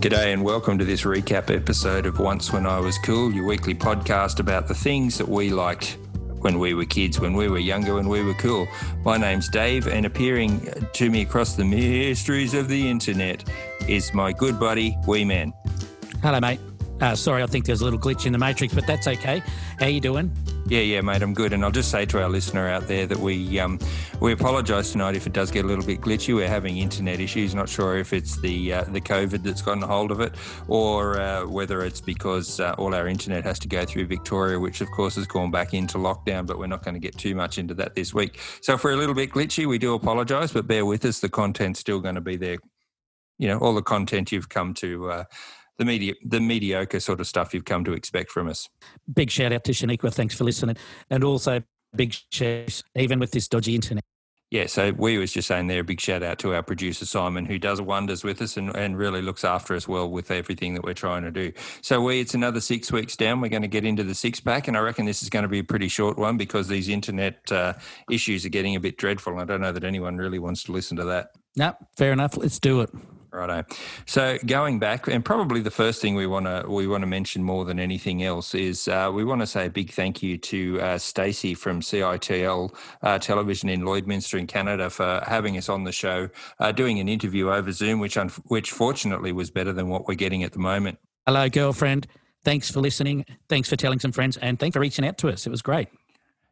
G'day and welcome to this recap episode of Once When I Was Cool, your weekly podcast about the things that we liked when we were kids, when we were younger, when we were cool. My name's Dave, and appearing to me across the mysteries of the internet is my good buddy, Wee Man. Hello, mate. Uh, sorry, I think there's a little glitch in the matrix, but that's okay. How you doing? Yeah, yeah, mate, I'm good. And I'll just say to our listener out there that we um, we apologise tonight if it does get a little bit glitchy. We're having internet issues. Not sure if it's the uh, the COVID that's gotten a hold of it, or uh, whether it's because uh, all our internet has to go through Victoria, which of course has gone back into lockdown. But we're not going to get too much into that this week. So if we're a little bit glitchy, we do apologise, but bear with us. The content's still going to be there. You know, all the content you've come to uh, the media, the mediocre sort of stuff you've come to expect from us. Big shout out to Shaniqua. Thanks for listening. And also big shout even with this dodgy internet. Yeah, so we was just saying there, a big shout out to our producer Simon, who does wonders with us and, and really looks after us well with everything that we're trying to do. So we, it's another six weeks down. We're going to get into the six pack, and I reckon this is going to be a pretty short one because these internet uh, issues are getting a bit dreadful. I don't know that anyone really wants to listen to that. No, fair enough. Let's do it. Righto. So going back, and probably the first thing we want to we want to mention more than anything else is uh, we want to say a big thank you to uh, Stacey from CITL uh, Television in Lloydminster in Canada for having us on the show, uh, doing an interview over Zoom, which un- which fortunately was better than what we're getting at the moment. Hello, girlfriend. Thanks for listening. Thanks for telling some friends, and thanks for reaching out to us. It was great.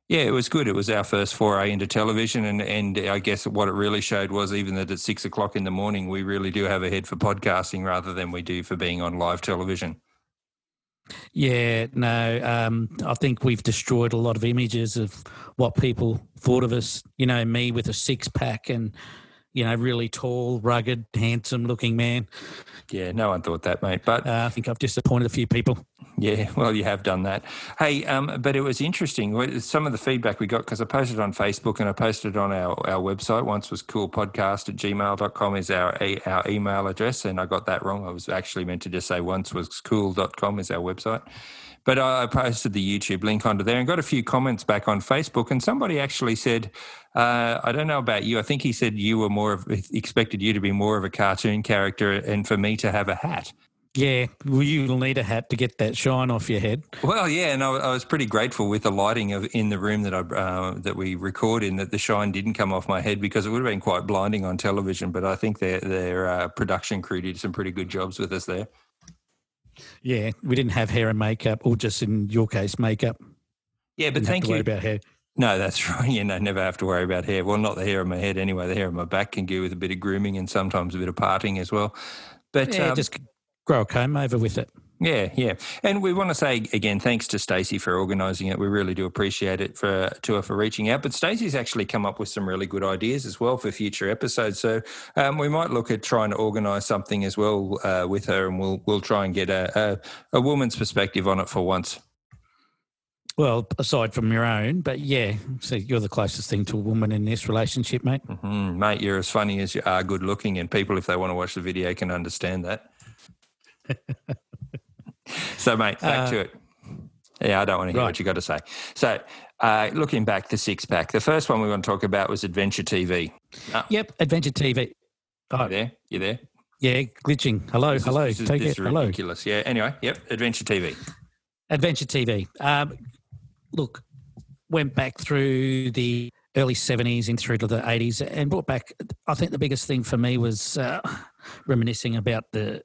Yeah, it was good. It was our first foray into television, and and I guess what it really showed was even that at six o'clock in the morning, we really do have a head for podcasting rather than we do for being on live television. Yeah, no, um, I think we've destroyed a lot of images of what people thought of us. You know, me with a six pack and you know, really tall, rugged, handsome looking man. Yeah, no one thought that, mate. But uh, I think I've disappointed a few people. Yeah, well, you have done that. Hey, um, but it was interesting. Some of the feedback we got, because I posted on Facebook and I posted on our, our website, once was cool podcast at gmail.com is our, our email address. And I got that wrong. I was actually meant to just say once was cool.com is our website. But I posted the YouTube link onto there and got a few comments back on Facebook. And somebody actually said, uh, I don't know about you. I think he said you were more of, expected you to be more of a cartoon character and for me to have a hat. Yeah, well, you'll need a hat to get that shine off your head. Well, yeah, and I, I was pretty grateful with the lighting of in the room that I uh, that we record in that the shine didn't come off my head because it would have been quite blinding on television. But I think their their uh, production crew did some pretty good jobs with us there. Yeah, we didn't have hair and makeup, or just in your case, makeup. Yeah, but thank you. about hair. No, that's right. You know, never have to worry about hair. Well, not the hair on my head anyway. The hair on my back can go with a bit of grooming and sometimes a bit of parting as well. But yeah, um, just grow a comb over with it. Yeah, yeah, and we want to say again, thanks to Stacey for organising it. We really do appreciate it for to her for reaching out. But Stacey's actually come up with some really good ideas as well for future episodes. So um, we might look at trying to organise something as well uh, with her, and we'll we'll try and get a, a, a woman's perspective on it for once. Well, aside from your own, but yeah, so you're the closest thing to a woman in this relationship, mate. Mm-hmm. Mate, you're as funny as you are good looking, and people, if they want to watch the video, can understand that. So, mate, back uh, to it. Yeah, I don't want to hear right. what you got to say. So, uh, looking back, the six pack. The first one we want to talk about was Adventure TV. Oh. Yep, Adventure TV. Oh. You there? You there? Yeah, glitching. Hello, this hello. Is, Take it. Hello. Ridiculous. Yeah. Anyway, yep. Adventure TV. Adventure TV. Um, look, went back through the early 70s and through to the 80s and brought back i think the biggest thing for me was uh, reminiscing about the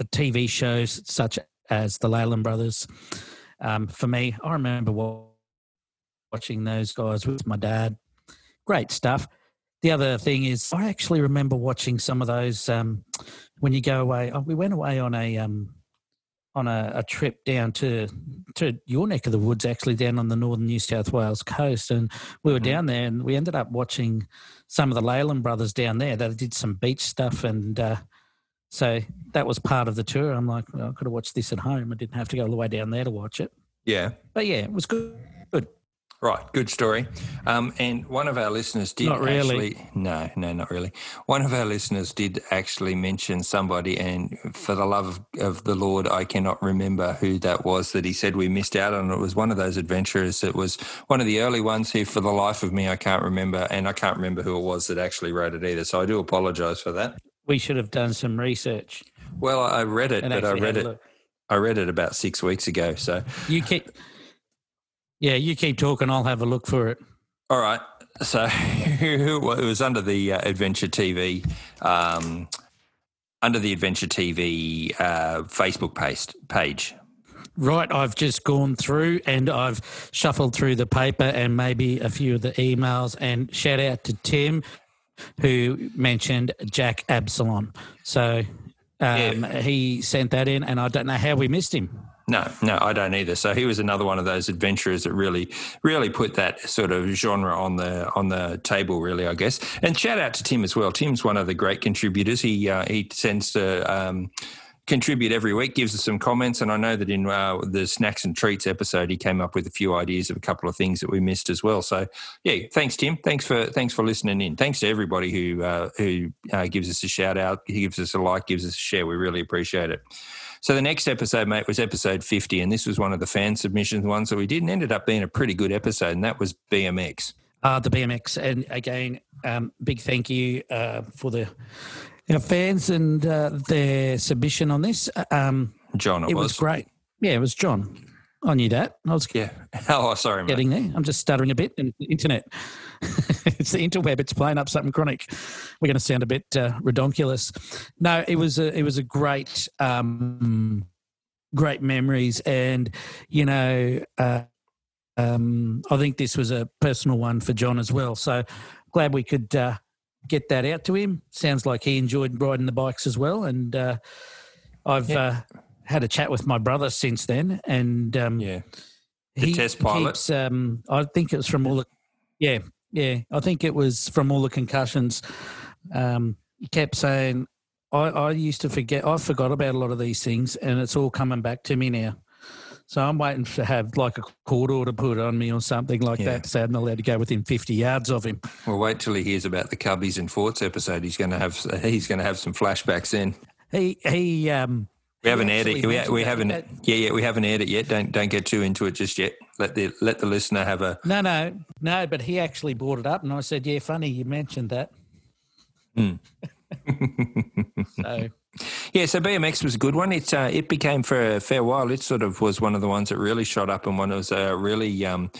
the tv shows such as the leyland brothers um, for me i remember watching those guys with my dad great stuff the other thing is i actually remember watching some of those um, when you go away oh, we went away on a um, on a, a, trip down to to your neck of the woods, actually down on the northern New South Wales coast, and we were mm-hmm. down there, and we ended up watching some of the Leyland brothers down there. They did some beach stuff, and uh, so that was part of the tour. I'm like, well, I could have watched this at home. I didn't have to go all the way down there to watch it. Yeah, but yeah, it was good. Good. Right, good story. Um, and one of our listeners did not really. actually, no, no, not really. One of our listeners did actually mention somebody, and for the love of, the Lord, I cannot remember who that was that he said we missed out on. It was one of those adventurers that was one of the early ones who, for the life of me, I can't remember, and I can't remember who it was that actually wrote it either. So I do apologise for that. We should have done some research. Well, I read it, but I read it. I read it about six weeks ago. So, You keep, yeah, you keep talking. I'll have a look for it. all right. So it was under the uh, Adventure TV, um, under the Adventure TV uh, Facebook page. Page. Right, I've just gone through and I've shuffled through the paper and maybe a few of the emails. And shout out to Tim, who mentioned Jack Absalom. So um, he sent that in, and I don't know how we missed him. No, no, I don't either. So he was another one of those adventurers that really, really put that sort of genre on the on the table. Really, I guess. And shout out to Tim as well. Tim's one of the great contributors. He uh, he sends to. Um, contribute every week gives us some comments. And i know that in uh, the snacks and treats episode he came up with a few ideas of a couple of things that we missed as well. So yeah thanks tim. Thanks for thanks for listening in. Thanks to everybody who uh, who uh, gives us a shout out he gives us a like gives us a share. We really appreciate it. So the next episode, mate, was episode 50, and this was one of the fan submissions ones that we did, and ended up being a pretty good episode, and that was BMX. Uh, the BMX. And again, um, big thank you uh, for the our fans and uh, their submission on this. Um, John, it, it was. great. Yeah, it was John. I knew that. I was Yeah. Oh, sorry, mate. getting there. I'm just stuttering a bit. And internet, it's the interweb. It's playing up something chronic. We're going to sound a bit uh, redonkulous. No, it was a it was a great um, great memories, and you know, uh, um, I think this was a personal one for John as well. So glad we could uh, get that out to him. Sounds like he enjoyed riding the bikes as well, and uh, I've Yeah. uh, had a chat with my brother since then, and um, Yeah. The test pilot? Keeps, um, I think it was from all the, yeah, yeah. I think it was from all the concussions. Um, he kept saying, I, I used to forget, I forgot about a lot of these things, and it's all coming back to me now. So I'm waiting to have like a court order put on me or something like Yeah. that say I'm not allowed to go within 50 yards of him. Well, wait till he hears about the Cubbies and Forts episode. He's going to have he's going to have some flashbacks in. He, he, um, We he haven't aired it. We, we haven't. That- Yeah, yeah, we haven't aired it yet. Don't don't get too into it just yet. Let the let the listener have a. No, no, no, but he actually brought it up, and I said, "Yeah, funny you mentioned that." Hmm. so Yeah, so BMX was a good one. It uh, it became for a fair while. It sort of was one of the ones that really shot up, and one was a really um,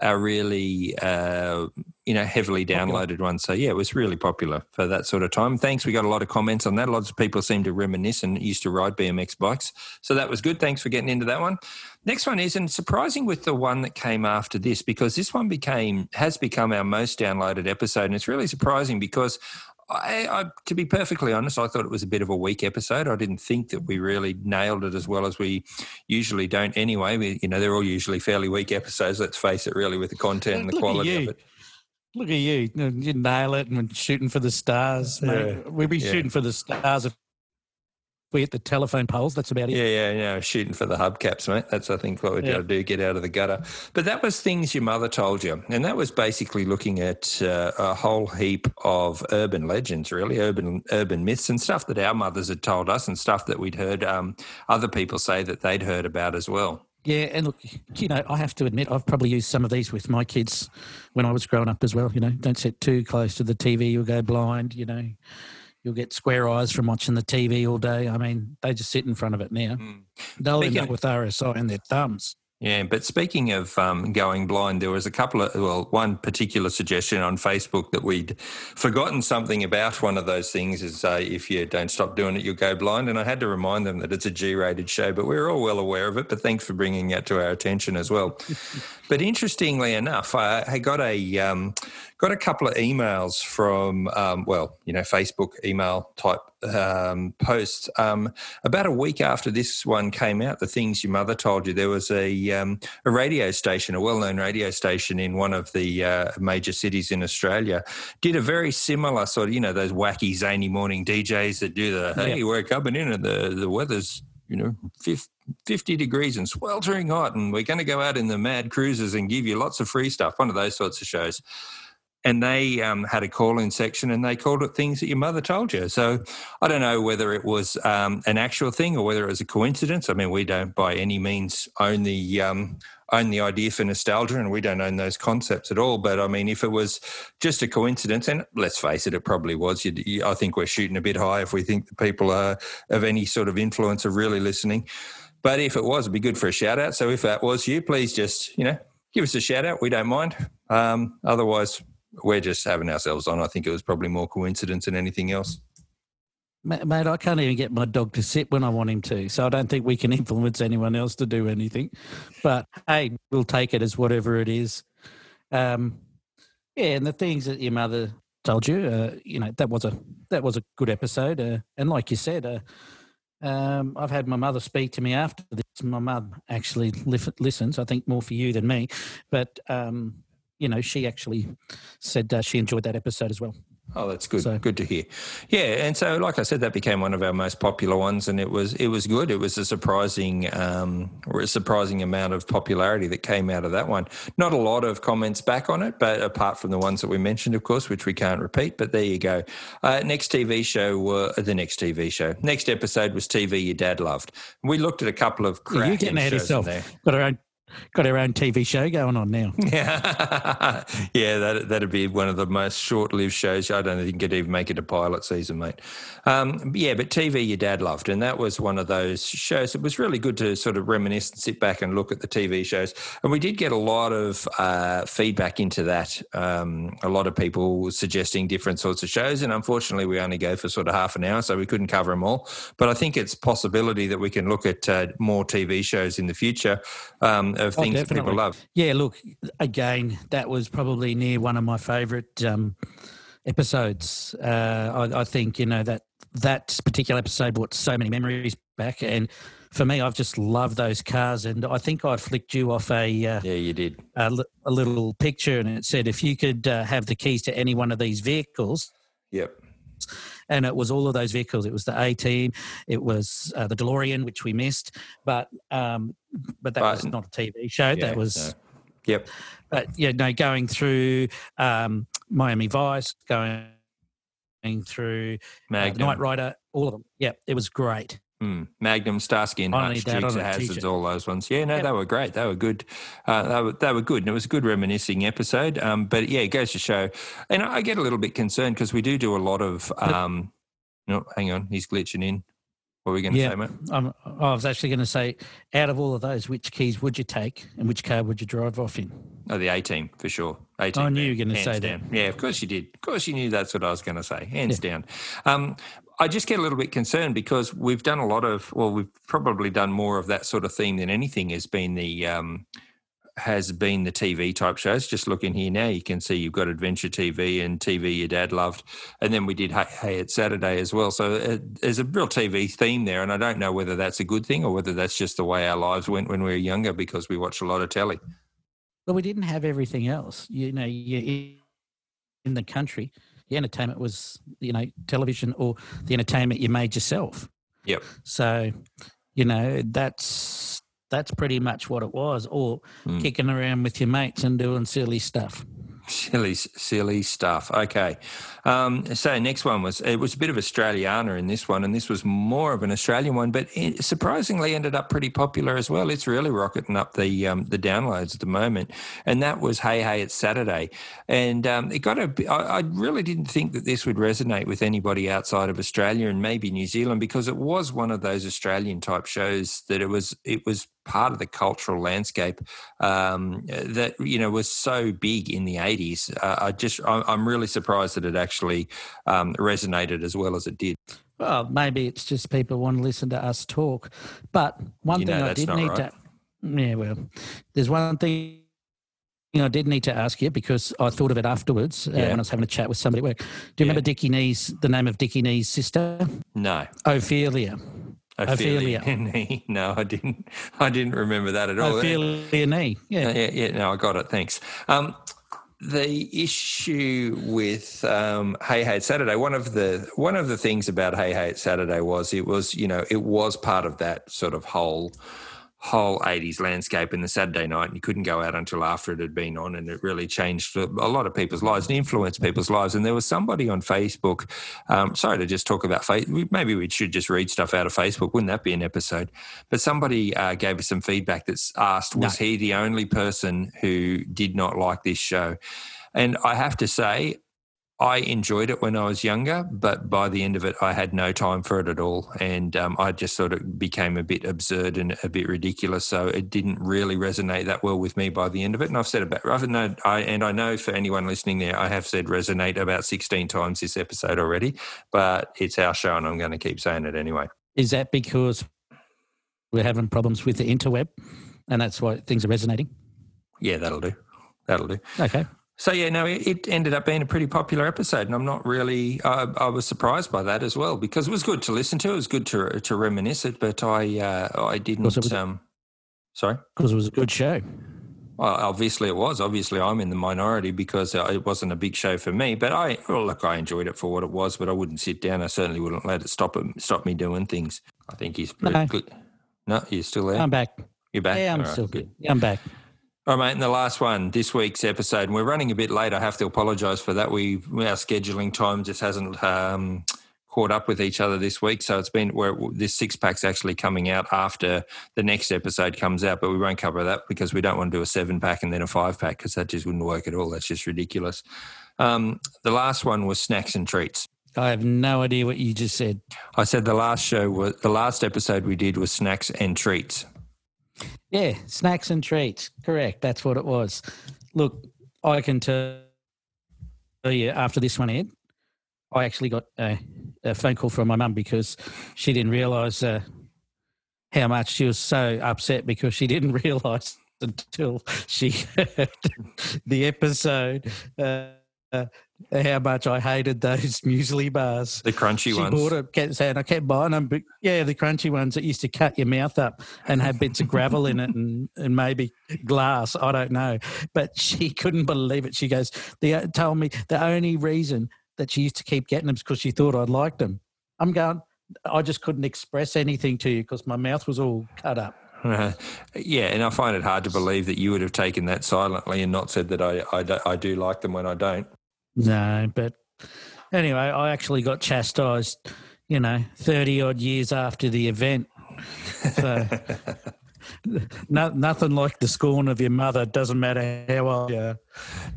a really uh, you know heavily downloaded one. So yeah, it was really popular for that sort of time. Thanks. We got a lot of comments on that. Lots of people seem to reminisce and used to ride BMX bikes. So that was good. Thanks for getting into that one. Next one is, and surprising with the one that came after this, because this one became has become our most downloaded episode, and it's really surprising because I, I, to be perfectly honest, I thought it was a bit of a weak episode. I didn't think that we really nailed it as well as we usually don't. Anyway, we, you know, they're all usually fairly weak episodes. Let's face it, really, with the content and the quality of it. Look at you. You nail it and we're shooting for the stars, mate. Yeah, We'd be yeah. shooting for the stars if we hit the telephone poles. That's about it. Yeah, yeah, yeah. Shooting for the hubcaps, mate. That's I think what we Yeah. got to do. Get out of the gutter. But that was things your mother told you, and that was basically looking at uh, a whole heap of urban legends, really urban urban myths and stuff that our mothers had told us, and stuff that we'd heard um, other people say that they'd heard about as well. Yeah, and look, you know, I have to admit, I've probably used some of these with my kids when I was growing up as well. You know, don't sit too close to the TV, you'll go blind. You know, you'll get square eyes from watching the TV all day. I mean, they just sit in front of it now. They'll end up with RSI in their thumbs. Yeah, but speaking of um, going blind, there was a couple of, well, one particular suggestion on Facebook that we'd forgotten something about one of those things is uh, if you don't stop doing it, you'll go blind. And I had to remind them that it's a G rated show, but we're all well aware of it. But thanks for bringing that to our attention as well. but interestingly enough, I, I got a, um, got a couple of emails from, um, well, you know, Facebook email type um, posts. Um, about a week after this one came out, the things your mother told you, there was a um, a radio station, a well known radio station in one of the uh, major cities in Australia, did a very similar sort of, you know, those wacky zany morning DJs that do the hey, we're coming in and the the weather's you know, fif- 50 degrees and sweltering hot, and we're going to go out in the mad cruises and give you lots of free stuff, one of those sorts of shows. And they um, had a call-in section, and they called it things that your mother told you. So I don't know whether it was um, an actual thing or whether it was a coincidence. I mean, we don't by any means own the um, own the idea for nostalgia, and we don't own those concepts at all. But I mean, if it was just a coincidence, and let's face it, it probably was. You, you, I think we're shooting a bit high if we think that people are of any sort of influence are really listening. But if it was, it'd be good for a shout out. So if that was you, please just you know give us a shout out. We don't mind. Um, otherwise, we're just having ourselves on. I think it was probably more coincidence than anything else. Mate, I can't even get my dog to sit when I want him to. So I don't think we can influence anyone else to do anything. But hey, we'll take it as whatever it is. Um, yeah, and the things that your mother told you, uh, you know, that was a that was a good episode. Uh, and like you said, uh, um, I've had my mother speak to me after this. My mum actually li- listens. I think more for you than me, but um, you know, she actually said uh, she enjoyed that episode as well. Oh, that's good. So, good to hear. Yeah, and so like I said, that became one of our most popular ones, and it was it was good. It was a surprising um, a surprising amount of popularity that came out of that one. Not a lot of comments back on it, but apart from the ones that we mentioned, of course, which we can't repeat. But there you go. Uh, next TV show were uh, the next TV show. Next episode was TV your dad loved. We looked at a couple of cracking You're getting ahead yourself. There. Got our own got our own TV show going on now. Yeah, yeah, that that'd be one of the most short-lived shows. I don't think it could even make it a pilot season, mate. Um, yeah, but TV, your dad loved, and that was one of those shows. It was really good to sort of reminisce and sit back and look at the TV shows, and we did get a lot of uh, feedback into that. Um, a lot of people suggesting different sorts of shows, and unfortunately, we only go for sort of half an hour, so we couldn't cover them all. But I think it's possibility that we can look at uh, more TV shows in the future. Um, of oh, things that people love. Yeah, look, again, that was probably near one of my favourite um, episodes. Uh, I, I, think you know that that particular episode brought so many memories back, and for me, I've just loved those cars. And I think I flicked you off a uh, yeah, you did a, a, little picture, and it said if you could uh, have the keys to any one of these vehicles. Yep and it was all of those vehicles. It was the A Team, it was uh, the DeLorean, which we missed, but um, but that but, was not a TV show. Yeah, that was. No. Yep. But yeah, no, going through um, Miami Vice, going through uh, Knight Rider, all of them. Yeah, it was great. Mm. Magnum, Starsky and Hutch, Dukes of Hazzards, all those ones. Yeah, no, yep. they were great. They were good. Uh, they were they were good, and it was a good reminiscing episode. Um, but yeah, it goes to show. And I get a little bit concerned because we do do a lot of. Um, no, hang on, he's glitching in. What were we going to yeah, say, mate? Um, I was actually going to say, out of all of those, which keys would you take, and which car would you drive off in? Oh, the A team for sure. A team. I knew you were going to say down. that. Yeah, of course you did. Of course you knew that's what I was going to say. Hands yeah. down. Um, I just get a little bit concerned because we've done a lot of, well, we've probably done more of that sort of theme than anything has been the, um, has been the TV type shows. Just looking here now, you can see you've got Adventure TV and TV your dad loved, and then we did Hey, hey It's Saturday as well. So uh, there's a real TV theme there, and I don't know whether that's a good thing or whether that's just the way our lives went when we were younger because we watched a lot of telly. But we didn't have everything else. You know, you in the country the entertainment was you know television or the entertainment you made yourself. Yep. So, you know that's that's pretty much what it was, or mm. kicking around with your mates and doing silly stuff. Silly, silly stuff. Okay. Um, so next one was it was a bit of Australiana in this one, and this was more of an Australian one, but it surprisingly ended up pretty popular as well. It's really rocketing up the um, the downloads at the moment, and that was Hey Hey It's Saturday, and um, it got a. I, I really didn't think that this would resonate with anybody outside of Australia and maybe New Zealand because it was one of those Australian type shows that it was it was part of the cultural landscape um, that you know was so big in the 80s. Uh, I just I'm really surprised that it actually um, resonated as well as it did. Well, maybe it's just people want to listen to us talk. But one you thing I did need right. to yeah, well, there's one thing I did need to ask you because I thought of it afterwards uh, when I was having a chat with somebody at work. Do you yeah. remember Dickie Knee's the name of Dickie Knee's sister? No. Ophelia. Ophelia. Ophelia. no, I didn't. I didn't remember that at all. Ophelia knee. Yeah. yeah, yeah. No, I got it. Thanks. Um, the issue with um, Hey Hey Saturday, one of the one of the things about Hey Hey Saturday was it was you know it was part of that sort of whole whole 80s landscape in the Saturday night, and you couldn't go out until after it had been on, and it really changed a lot of people's lives and influenced people's lives. And there was somebody on Facebook. Um, sorry to just talk about Facebook. Maybe we should just read stuff out of Facebook. Wouldn't that be an episode? But somebody uh, gave us some feedback that's asked, was no. he the only person who did not like this show? And I have to say, I enjoyed it when I was younger, but by the end of it, I had no time for it at all. And um, I just sort of became a bit absurd and a bit ridiculous. So it didn't really resonate that well with me by the end of it. And I've said about, I've I, and I know for anyone listening there, I have said resonate about 16 times this episode already, but it's our show and I'm going to keep saying it anyway. Is that because we're having problems with the interweb and that's why things are resonating? Yeah, that'll do. That'll do. Okay. So yeah, no, it ended up being a pretty popular episode, and I'm not really. I, I, was surprised by that as well because it was good to listen to. It was good to to reminisce it, but I uh, I didn't. Was, um, sorry, because it was a good show. Well, obviously it was. Obviously, I'm in the minority because uh, it wasn't a big show for me. But I, well, look, I enjoyed it for what it was. But I wouldn't sit down. I certainly wouldn't let it stop it, stop me doing things. I think he's no. good. No, you're still there. I'm back. You're back. Yeah, I'm All still good. Yeah, I'm back. All right, mate. And the last one, this week's episode, and we're running a bit late. I have to apologise for that. We our scheduling time just hasn't um, caught up with each other this week, so it's been where this six pack's actually coming out after the next episode comes out. But we won't cover that because we don't want to do a seven pack and then a five pack because that just wouldn't work at all. That's just ridiculous. Um, the last one was snacks and treats. I have no idea what you just said. I said the last show was the last episode we did was snacks and treats. Yeah, snacks and treats. Correct. That's what it was. Look, I can tell you after this one Ed, I actually got a, a phone call from my mum because she didn't realise uh, how much she was so upset because she didn't realise until she heard the episode. Uh, uh, how much I hated those muesli bars. The crunchy she ones. Bought it, kept saying I kept buying them, but yeah, the crunchy ones that used to cut your mouth up and have bits of gravel in it and, and maybe glass. I don't know, but she couldn't believe it. She goes, "They uh, told me the only reason that she used to keep getting them is because she thought I'd liked them." I'm going. I just couldn't express anything to you because my mouth was all cut up. Uh, yeah, and I find it hard to believe that you would have taken that silently and not said that I, I, I do like them when I don't. No, but anyway, I actually got chastised, you know, 30 odd years after the event. So no, nothing like the scorn of your mother. Doesn't matter how old you are.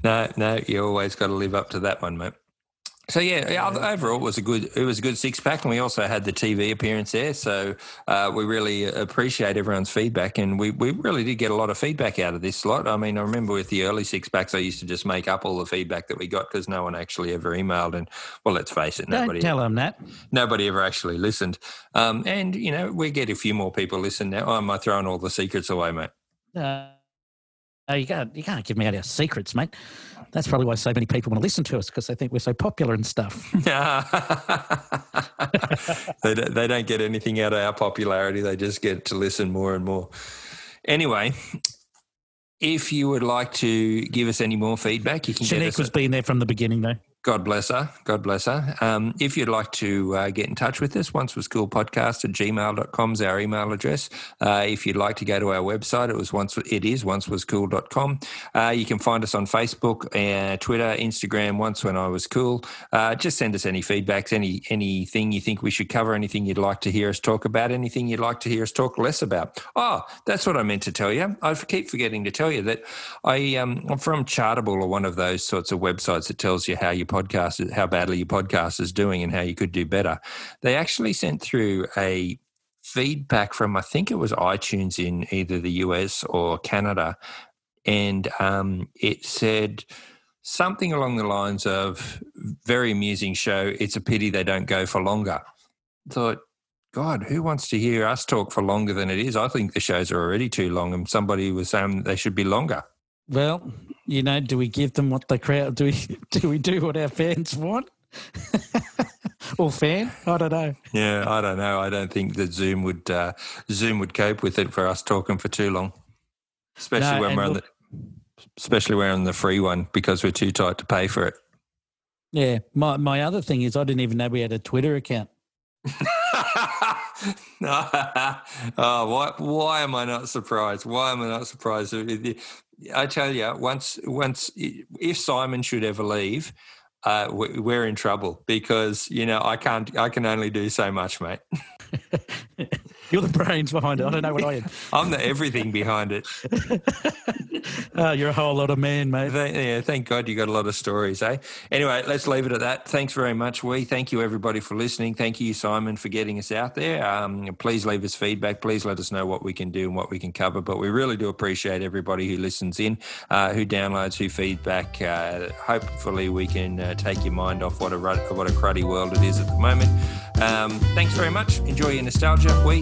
No, no, you always got to live up to that one, mate. So yeah, overall it was a good it was a good six pack, and we also had the TV appearance there. So uh, we really appreciate everyone's feedback, and we, we really did get a lot of feedback out of this slot. I mean, I remember with the early six packs, I used to just make up all the feedback that we got because no one actually ever emailed, and well, let's face it, nobody Don't tell them that nobody ever actually listened. Um, and you know, we get a few more people listen now. Oh, am I throwing all the secrets away, mate? Uh, Oh, you can't you can't give me out our secrets, mate. That's probably why so many people want to listen to us because they think we're so popular and stuff. they, don't, they don't get anything out of our popularity. They just get to listen more and more. Anyway, if you would like to give us any more feedback, you can Shanique was a- being there from the beginning, though. God bless her. God bless her. Um, if you'd like to uh, get in touch with us, once was cool podcast at gmail.com is our email address. Uh, if you'd like to go to our website, it was once it is once was cool.com. Uh, you can find us on Facebook, uh, Twitter, Instagram, once when I was cool. Uh, just send us any feedbacks, any anything you think we should cover, anything you'd like to hear us talk about, anything you'd like to hear us talk less about. Oh, that's what I meant to tell you. I keep forgetting to tell you that I, um, I'm from Chartable or one of those sorts of websites that tells you how you podcast, how badly your podcast is doing and how you could do better. They actually sent through a feedback from, I think it was iTunes in either the US or Canada. And um, it said something along the lines of, very amusing show. It's a pity they don't go for longer. Thought, God, who wants to hear us talk for longer than it is? I think the shows are already too long, and somebody was saying they should be longer. Well, you know, do we give them what the crowd do? We do we do what our fans want? or fan? I don't know. Yeah, I don't know. I don't think that Zoom would uh, Zoom would cope with it for us talking for too long, especially no, when we're on the especially we're on the free one because we're too tight to pay for it. Yeah, my my other thing is I didn't even know we had a Twitter account. oh, why, why am I not surprised? Why am I not surprised? I tell you, once, once, if Simon should ever leave, uh, we're in trouble because you know I can't. I can only do so much, mate. You're the brains behind it. I don't know what I am. I'm the everything behind it. oh, you're a whole lot of man, mate. Yeah, thank God you got a lot of stories, eh? Anyway, let's leave it at that. Thanks very much, we. Thank you, everybody, for listening. Thank you, Simon, for getting us out there. Um, please leave us feedback. Please let us know what we can do and what we can cover. But we really do appreciate everybody who listens in, uh, who downloads, who feedback. Uh, hopefully, we can uh, take your mind off what a what a cruddy world it is at the moment. Um, thanks very much. Enjoy your nostalgia. We